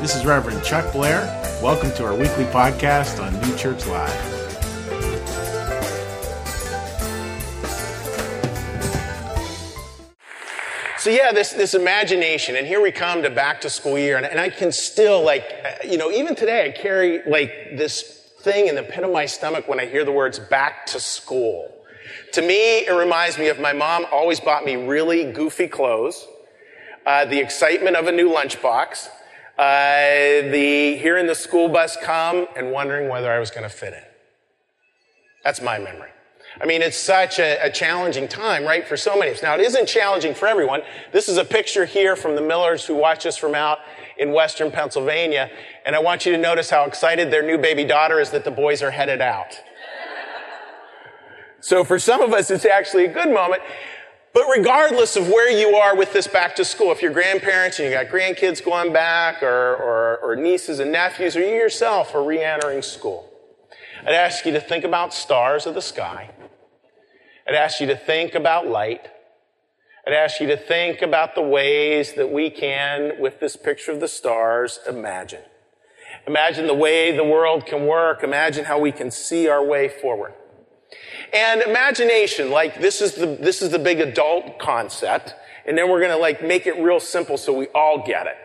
This is Reverend Chuck Blair. Welcome to our weekly podcast on New Church Live. So yeah, this, this imagination, and here we come to back to school year, and, and I can still like, uh, you know, even today I carry like this thing in the pit of my stomach when I hear the words back to school. To me, it reminds me of my mom always bought me really goofy clothes, uh, the excitement of a new lunchbox, uh, the hearing the school bus come and wondering whether I was going to fit in. That's my memory. I mean, it's such a, a, challenging time, right, for so many of us. Now, it isn't challenging for everyone. This is a picture here from the Millers who watch us from out in western Pennsylvania, and I want you to notice how excited their new baby daughter is that the boys are headed out. so for some of us, it's actually a good moment. But regardless of where you are with this back to school, if you're grandparents and you got grandkids going back, or, or, or nieces and nephews, or you yourself are re-entering school, I'd ask you to think about stars of the sky. I'd ask you to think about light. I'd ask you to think about the ways that we can, with this picture of the stars, imagine. Imagine the way the world can work. Imagine how we can see our way forward. And imagination, like this is the, this is the big adult concept. And then we're going to like make it real simple so we all get it.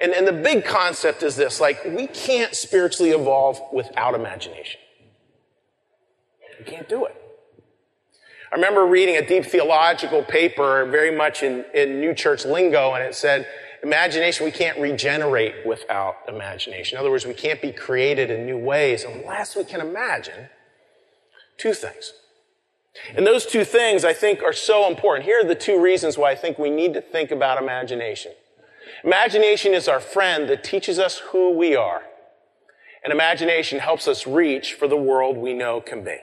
And, and the big concept is this, like we can't spiritually evolve without imagination. We can't do it. I remember reading a deep theological paper very much in, in New Church lingo, and it said, imagination, we can't regenerate without imagination. In other words, we can't be created in new ways unless we can imagine two things. And those two things I think are so important. Here are the two reasons why I think we need to think about imagination. Imagination is our friend that teaches us who we are. And imagination helps us reach for the world we know can be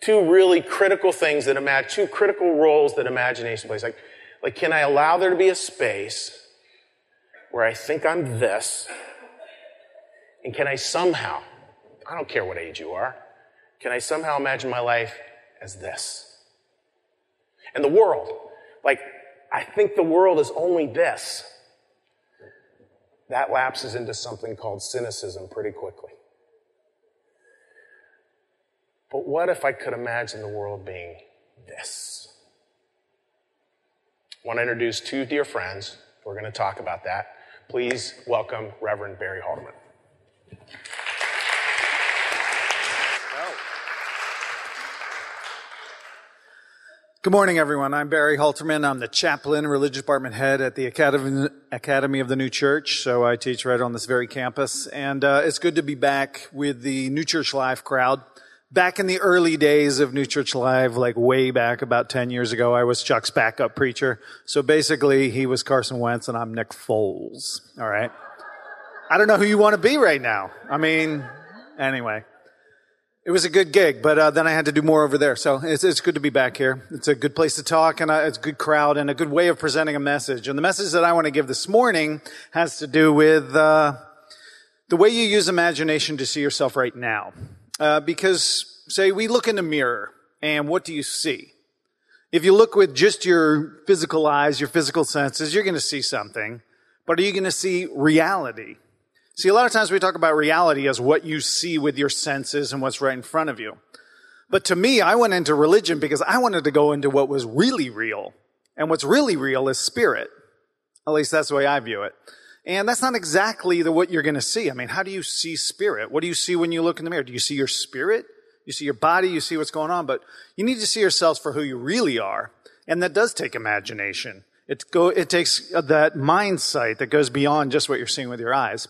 two really critical things that imagine, two critical roles that imagination plays. Like, like, can I allow there to be a space where I think I'm this? And can I somehow, I don't care what age you are, can I somehow imagine my life as this? And the world, like, I think the world is only this. That lapses into something called cynicism pretty quickly. But what if I could imagine the world being this? I want to introduce two dear friends. We're going to talk about that. Please welcome Reverend Barry Halterman. Good morning, everyone. I'm Barry Halterman. I'm the chaplain, religious department head at the Academy, of the New Church. So I teach right on this very campus. And uh, it's good to be back with the New Church Live crowd back in the early days of New Church Live, like way back about 10 years ago, I was Chuck's backup preacher. So basically, he was Carson Wentz and I'm Nick Foles. All right. I don't know who you want to be right now. I mean, anyway. It was a good gig, but uh, then I had to do more over there. So it's, it's good to be back here. It's a good place to talk, and uh, it's a good crowd, and a good way of presenting a message. And the message that I want to give this morning has to do with uh, the way you use imagination to see yourself right now. Uh, because, say, we look in the mirror, and what do you see? If you look with just your physical eyes, your physical senses, you're going to see something. But are you going to see reality? See, a lot of times we talk about reality as what you see with your senses and what's right in front of you. But to me, I went into religion because I wanted to go into what was really real. And what's really real is spirit. At least that's the way I view it. And that's not exactly the, what you're going to see. I mean, how do you see spirit? What do you see when you look in the mirror? Do you see your spirit? You see your body, you see what's going on, but you need to see yourselves for who you really are. And that does take imagination. It, go, it takes uh, that mind sight that goes beyond just what you're seeing with your eyes.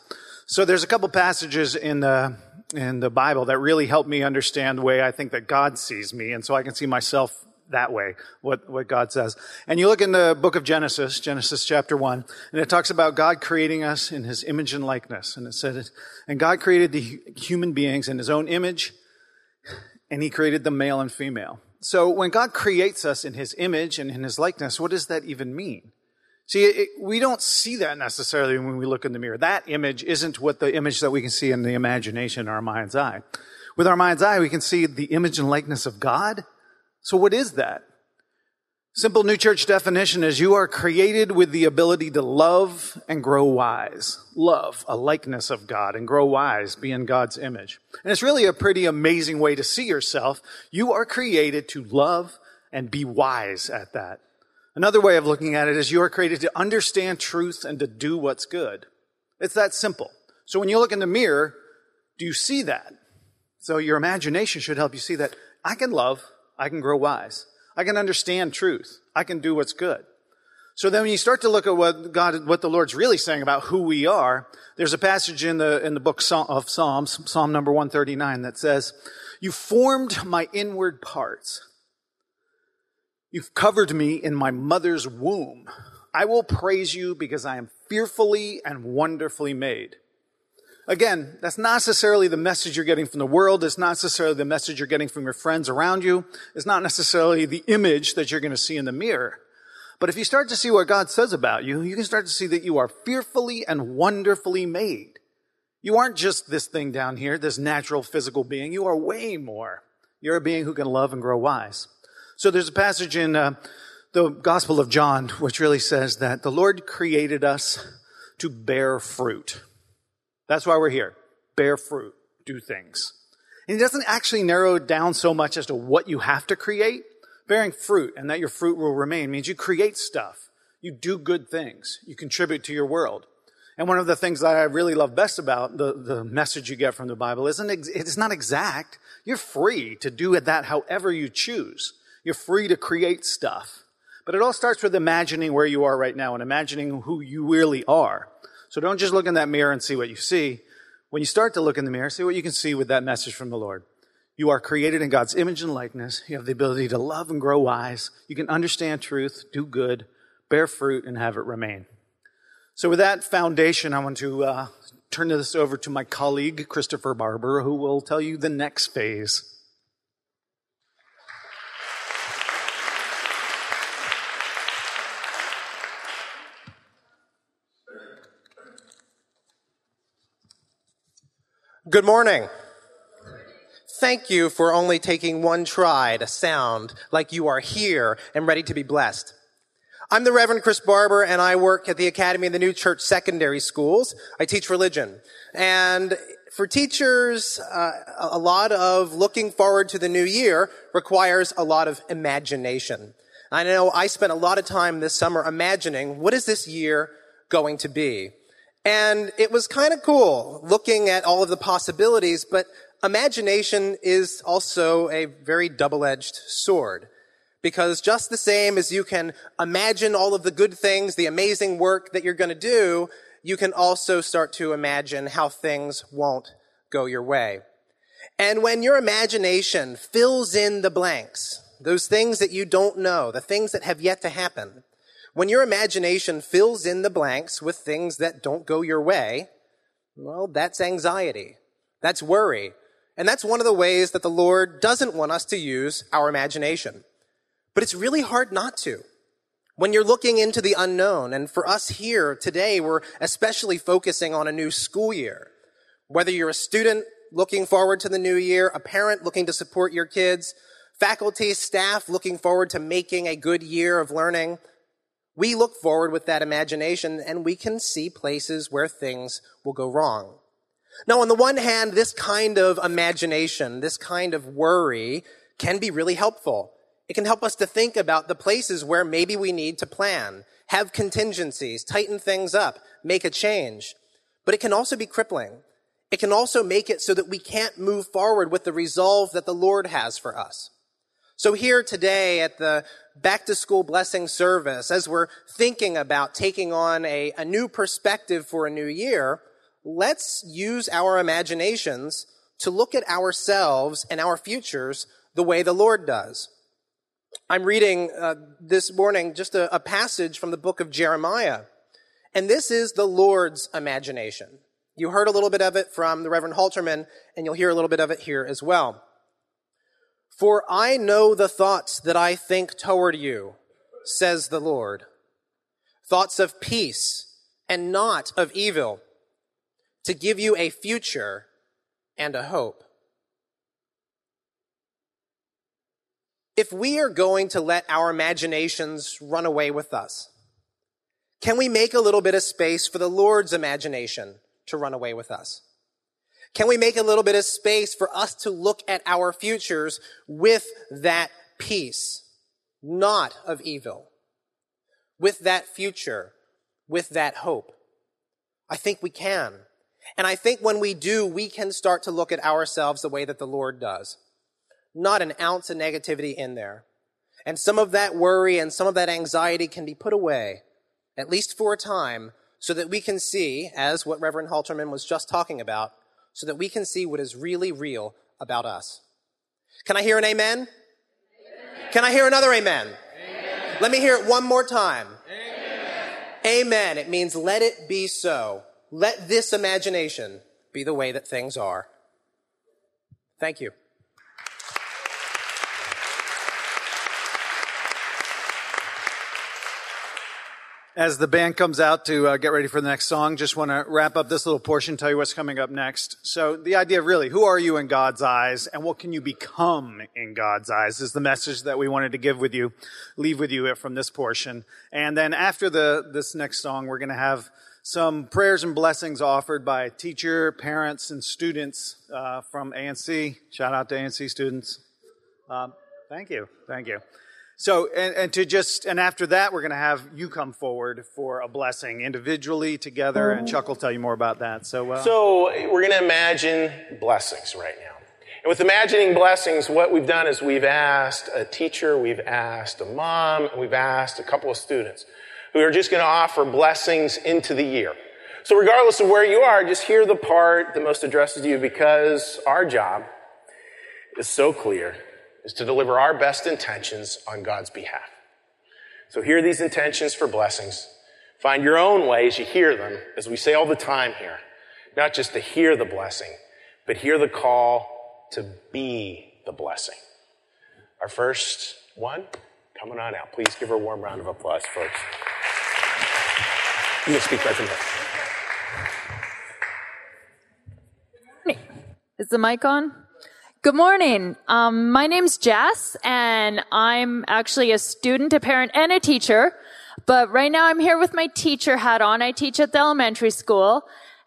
So there's a couple passages in the, in the Bible that really help me understand the way I think that God sees me. And so I can see myself that way, what, what God says. And you look in the book of Genesis, Genesis chapter 1, and it talks about God creating us in his image and likeness. And it said, and God created the human beings in his own image, and he created the male and female. So when God creates us in his image and in his likeness, what does that even mean? See, it, we don't see that necessarily when we look in the mirror. That image isn't what the image that we can see in the imagination in our mind's eye. With our mind's eye, we can see the image and likeness of God, so what is that? Simple New Church definition is you are created with the ability to love and grow wise. Love, a likeness of God, and grow wise, be in God's image. And it's really a pretty amazing way to see yourself. You are created to love and be wise at that. Another way of looking at it is you are created to understand truth and to do what's good. It's that simple. So when you look in the mirror, do you see that? So your imagination should help you see that I can love, I can grow wise. I can understand truth. I can do what's good. So then when you start to look at what God, what the Lord's really saying about who we are, there's a passage in the, in the book of Psalms, Psalm number 139 that says, you formed my inward parts. You've covered me in my mother's womb. I will praise you because I am fearfully and wonderfully made. Again, that's not necessarily the message you're getting from the world. It's not necessarily the message you're getting from your friends around you. It's not necessarily the image that you're going to see in the mirror. But if you start to see what God says about you, you can start to see that you are fearfully and wonderfully made. You aren't just this thing down here, this natural physical being. You are way more. You're a being who can love and grow wise. So there's a passage in uh, the Gospel of John which really says that the Lord created us to bear fruit. That's why we're here. Bear fruit, do things. And he doesn't actually narrow down so much as to what you have to create. Bearing fruit and that your fruit will remain means you create stuff. You do good things. You contribute to your world. And one of the things that I really love best about the, the message you get from the Bible isn't, it's not exact. You're free to do that however you choose. You're free to create stuff. But it all starts with imagining where you are right now and imagining who you really are. So don't just look in that mirror and see what you see. When you start to look in the mirror, see what you can see with that message from the Lord. You are created in God's image and likeness. You have the ability to love and grow wise. You can understand truth, do good, bear fruit, and have it remain. So, with that foundation, I want to uh, turn this over to my colleague, Christopher Barber, who will tell you the next phase. Good morning. Thank you for only taking one try to sound like you are here and ready to be blessed. I'm the Reverend Chris Barber and I work at the Academy of the New Church Secondary Schools. I teach religion. And for teachers, uh, a lot of looking forward to the new year requires a lot of imagination. I know I spent a lot of time this summer imagining what is this year going to be? And it was kind of cool looking at all of the possibilities, but imagination is also a very double-edged sword. Because just the same as you can imagine all of the good things, the amazing work that you're going to do, you can also start to imagine how things won't go your way. And when your imagination fills in the blanks, those things that you don't know, the things that have yet to happen, when your imagination fills in the blanks with things that don't go your way, well, that's anxiety. That's worry. And that's one of the ways that the Lord doesn't want us to use our imagination. But it's really hard not to. When you're looking into the unknown, and for us here today, we're especially focusing on a new school year. Whether you're a student looking forward to the new year, a parent looking to support your kids, faculty, staff looking forward to making a good year of learning, we look forward with that imagination and we can see places where things will go wrong. Now, on the one hand, this kind of imagination, this kind of worry can be really helpful. It can help us to think about the places where maybe we need to plan, have contingencies, tighten things up, make a change. But it can also be crippling. It can also make it so that we can't move forward with the resolve that the Lord has for us. So here today at the back to school blessing service, as we're thinking about taking on a, a new perspective for a new year, let's use our imaginations to look at ourselves and our futures the way the Lord does. I'm reading uh, this morning just a, a passage from the book of Jeremiah, and this is the Lord's imagination. You heard a little bit of it from the Reverend Halterman, and you'll hear a little bit of it here as well. For I know the thoughts that I think toward you, says the Lord. Thoughts of peace and not of evil, to give you a future and a hope. if we are going to let our imaginations run away with us, can we make a little bit of space for the Lord's imagination to run away with us? Can we make a little bit of space for us to look at our futures with that peace, not of evil, with that future, with that hope? I think we can. And I think when we do, we can start to look at ourselves the way that the Lord does. Not an ounce of negativity in there. And some of that worry and some of that anxiety can be put away, at least for a time, so that we can see, as what Reverend Halterman was just talking about, so that we can see what is really real about us. Can I hear an amen? amen. Can I hear another amen? amen? Let me hear it one more time. Amen. amen. It means let it be so. Let this imagination be the way that things are. Thank you. As the band comes out to uh, get ready for the next song, just want to wrap up this little portion, tell you what's coming up next. So the idea of really, who are you in God's eyes and what can you become in God's eyes is the message that we wanted to give with you, leave with you from this portion. And then after the, this next song, we're going to have some prayers and blessings offered by teacher, parents, and students uh, from ANC. Shout out to ANC students. Um, thank you. Thank you. So, and, and, to just, and after that, we're going to have you come forward for a blessing individually, together, and Chuck will tell you more about that. So, uh, so we're going to imagine blessings right now. And with imagining blessings, what we've done is we've asked a teacher, we've asked a mom, and we've asked a couple of students who are just going to offer blessings into the year. So regardless of where you are, just hear the part that most addresses you because our job is so clear is to deliver our best intentions on God's behalf. So hear these intentions for blessings. Find your own way as you hear them, as we say all the time here. Not just to hear the blessing, but hear the call to be the blessing. Our first one coming on out. Please give her a warm round of applause, folks. You can speak right from there. Is the mic on? Good morning. Um, my name's Jess, and I'm actually a student, a parent, and a teacher. But right now, I'm here with my teacher hat on. I teach at the elementary school,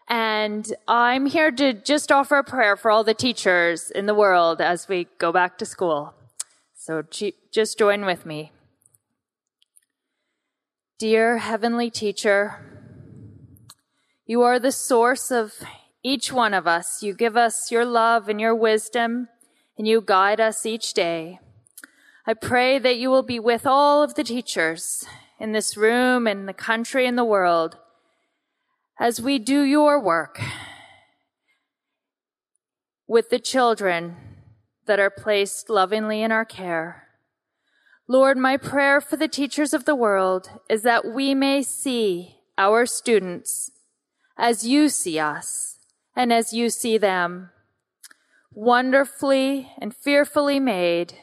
and I'm here to just offer a prayer for all the teachers in the world as we go back to school. So just join with me. Dear Heavenly Teacher, you are the source of each one of us. You give us your love and your wisdom, and you guide us each day. I pray that you will be with all of the teachers in this room, in the country, in the world as we do your work with the children that are placed lovingly in our care. Lord, my prayer for the teachers of the world is that we may see our students as you see us and as you see them, wonderfully and fearfully made,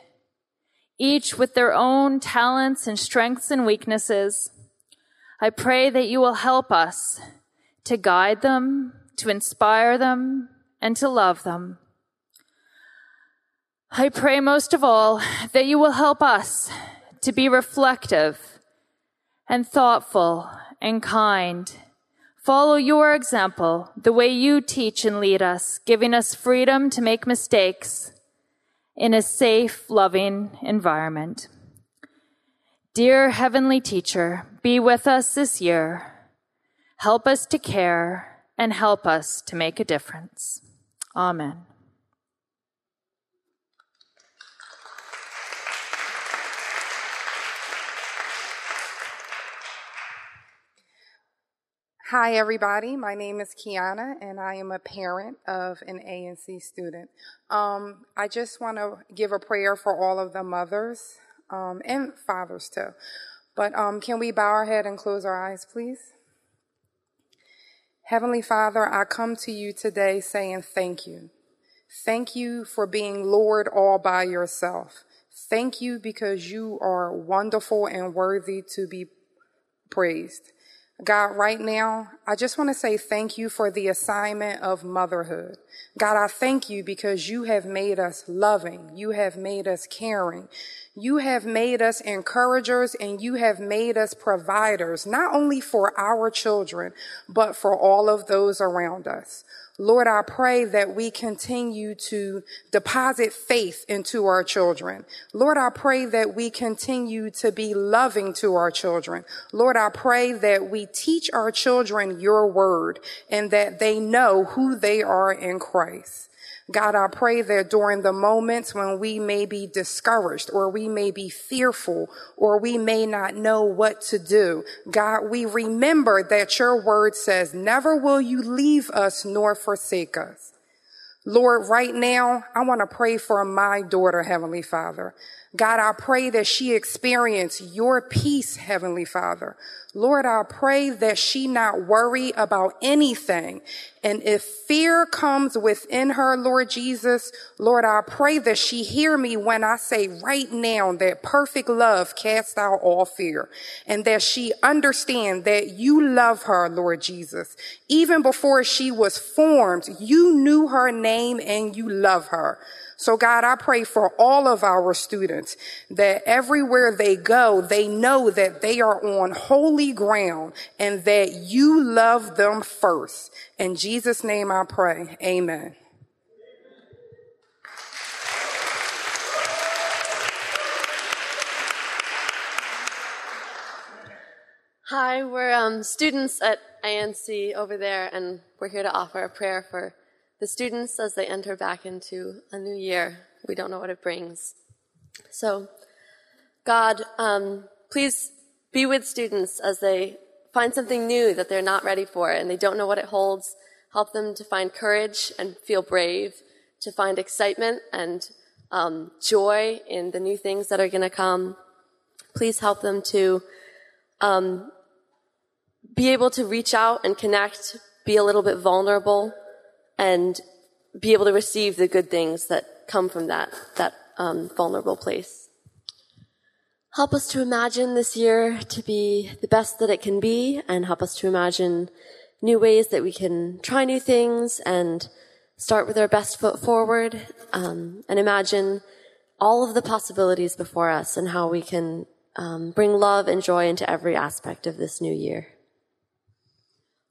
each with their own talents and strengths and weaknesses. I pray that you will help us to guide them, to inspire them, and to love them. I pray most of all that you will help us to be reflective and thoughtful and kind Follow your example, the way you teach and lead us, giving us freedom to make mistakes in a safe, loving environment. Dear Heavenly Teacher, be with us this year. Help us to care and help us to make a difference. Amen. Hi, everybody. My name is Kiana, and I am a parent of an ANC student. Um, I just want to give a prayer for all of the mothers um, and fathers, too. But um, can we bow our head and close our eyes, please? Heavenly Father, I come to you today saying thank you. Thank you for being Lord all by yourself. Thank you because you are wonderful and worthy to be praised. God, right now, I just want to say thank you for the assignment of motherhood. God, I thank you because you have made us loving. You have made us caring. You have made us encouragers and you have made us providers, not only for our children, but for all of those around us. Lord, I pray that we continue to deposit faith into our children. Lord, I pray that we continue to be loving to our children. Lord, I pray that we teach our children your word and that they know who they are in Christ. God, I pray that during the moments when we may be discouraged or we may be fearful or we may not know what to do, God, we remember that your word says, never will you leave us nor forsake us. Lord, right now, I want to pray for my daughter, Heavenly Father. God, I pray that she experience your peace, Heavenly Father. Lord, I pray that she not worry about anything. And if fear comes within her, Lord Jesus, Lord, I pray that she hear me when I say right now that perfect love casts out all fear and that she understand that you love her, Lord Jesus. Even before she was formed, you knew her name and you love her. So God, I pray for all of our students that everywhere they go, they know that they are on holy ground and that you love them first. In Jesus' name I pray. Amen. Hi, we're um, students at ANC over there, and we're here to offer a prayer for the students as they enter back into a new year. We don't know what it brings. So, God, um, please be with students as they find something new that they're not ready for and they don't know what it holds. Help them to find courage and feel brave, to find excitement and um, joy in the new things that are going to come. Please help them to um, be able to reach out and connect, be a little bit vulnerable, and be able to receive the good things that come from that, that um, vulnerable place. Help us to imagine this year to be the best that it can be and help us to imagine new ways that we can try new things and start with our best foot forward um, and imagine all of the possibilities before us and how we can um, bring love and joy into every aspect of this new year.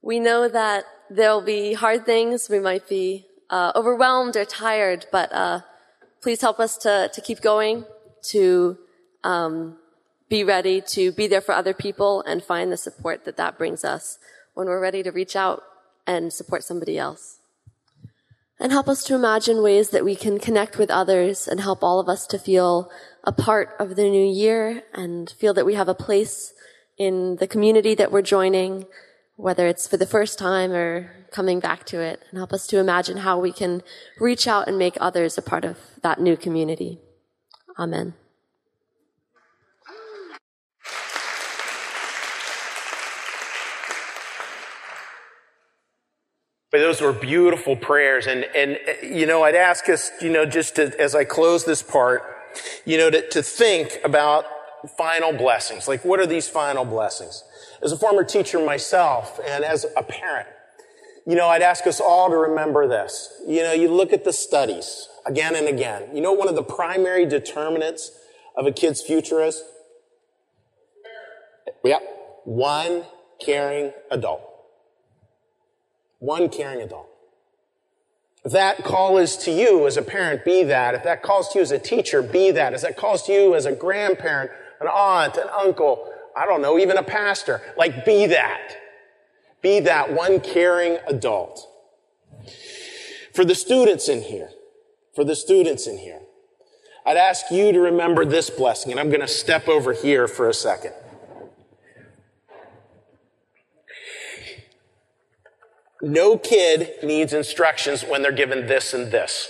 We know that there'll be hard things. We might be uh, overwhelmed or tired, but uh, please help us to, to keep going, to um, be ready to be there for other people and find the support that that brings us when we're ready to reach out and support somebody else. And help us to imagine ways that we can connect with others and help all of us to feel a part of the new year and feel that we have a place in the community that we're joining whether it's for the first time or coming back to it, and help us to imagine how we can reach out and make others a part of that new community. Amen. But those were beautiful prayers. And, and, uh, you know, I'd ask us, you know, just to, as I close this part, you know, to, to think about final blessings. Like, what are these final blessings? As a former teacher myself and as a parent, you know, I'd ask us all to remember this. You know, you look at the studies again and again. You know one of the primary determinants of a kid's future is? Yep. One caring adult. One caring adult. If that call is to you as a parent, be that. If that calls to you as a teacher, be that. If that calls to you as a grandparent, an aunt, an uncle, I don't know, even a pastor. Like, be that. Be that one caring adult. For the students in here, for the students in here, I'd ask you to remember this blessing, and I'm going to step over here for a second. No kid needs instructions when they're given this and this.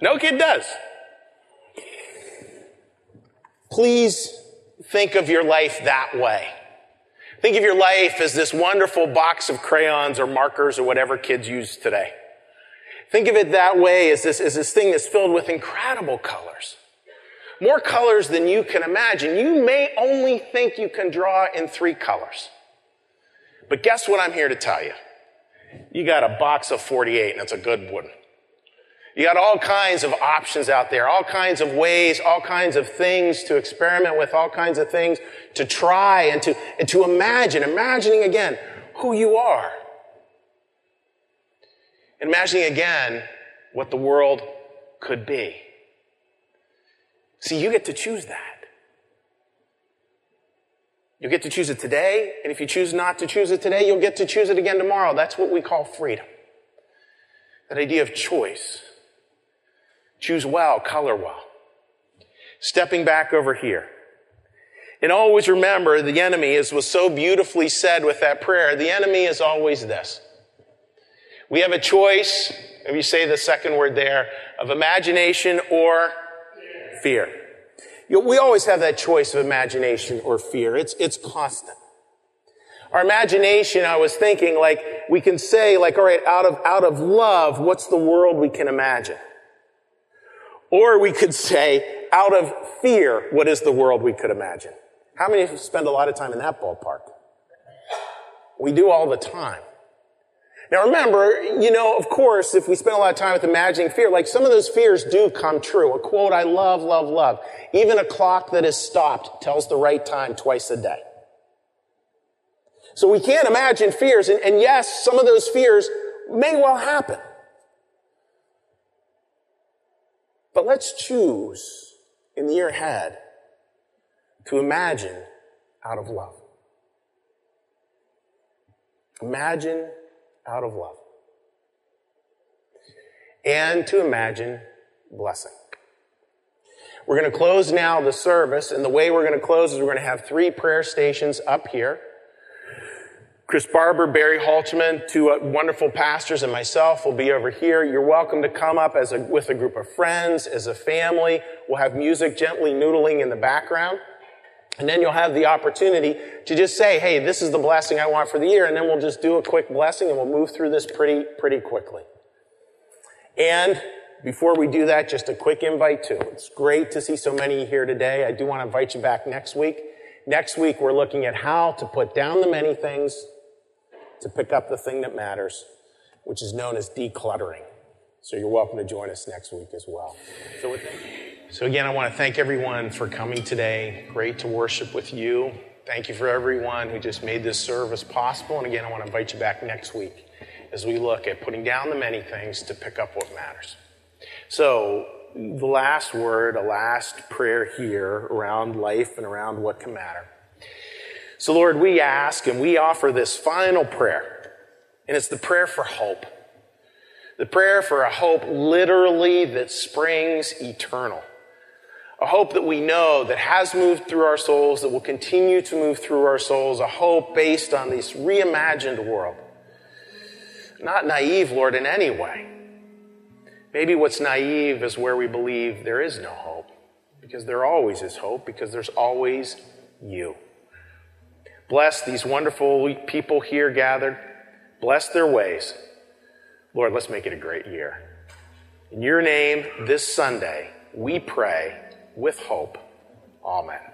No kid does. Please think of your life that way. Think of your life as this wonderful box of crayons or markers or whatever kids use today. Think of it that way as this, as this thing that's filled with incredible colors. More colors than you can imagine. You may only think you can draw in three colors. But guess what I'm here to tell you? You got a box of 48 and it's a good one. You got all kinds of options out there, all kinds of ways, all kinds of things to experiment with, all kinds of things to try and to, and to imagine, imagining again who you are. And imagining again what the world could be. See, you get to choose that. You get to choose it today, and if you choose not to choose it today, you'll get to choose it again tomorrow. That's what we call freedom. That idea of choice. Choose well, color well. Stepping back over here. And always remember the enemy, as was so beautifully said with that prayer, the enemy is always this. We have a choice, if you say the second word there, of imagination or fear. We always have that choice of imagination or fear. It's, it's constant. Our imagination, I was thinking, like, we can say, like, all right, out of, out of love, what's the world we can imagine? Or we could say, out of fear, what is the world we could imagine? How many spend a lot of time in that ballpark? We do all the time. Now remember, you know, of course, if we spend a lot of time with imagining fear, like some of those fears do come true. A quote I love, love, love. Even a clock that is stopped tells the right time twice a day. So we can't imagine fears, and, and yes, some of those fears may well happen. But let's choose in the year ahead to imagine out of love. Imagine out of love. And to imagine blessing. We're going to close now the service, and the way we're going to close is we're going to have three prayer stations up here. Chris Barber, Barry Halterman, two uh, wonderful pastors, and myself will be over here. You're welcome to come up as a, with a group of friends, as a family. We'll have music gently noodling in the background. And then you'll have the opportunity to just say, hey, this is the blessing I want for the year. And then we'll just do a quick blessing and we'll move through this pretty, pretty quickly. And before we do that, just a quick invite too. It's great to see so many here today. I do want to invite you back next week. Next week, we're looking at how to put down the many things to pick up the thing that matters, which is known as decluttering. So you're welcome to join us next week as well. So so again, I want to thank everyone for coming today. Great to worship with you. Thank you for everyone who just made this service possible. And again, I want to invite you back next week as we look at putting down the many things to pick up what matters. So the last word, a last prayer here around life and around what can matter. So Lord, we ask and we offer this final prayer. And it's the prayer for hope. The prayer for a hope literally that springs eternal. A hope that we know that has moved through our souls, that will continue to move through our souls. A hope based on this reimagined world. Not naive, Lord, in any way. Maybe what's naive is where we believe there is no hope. Because there always is hope, because there's always you. Bless these wonderful people here gathered. Bless their ways. Lord, let's make it a great year. In your name, this Sunday, we pray with hope. Amen.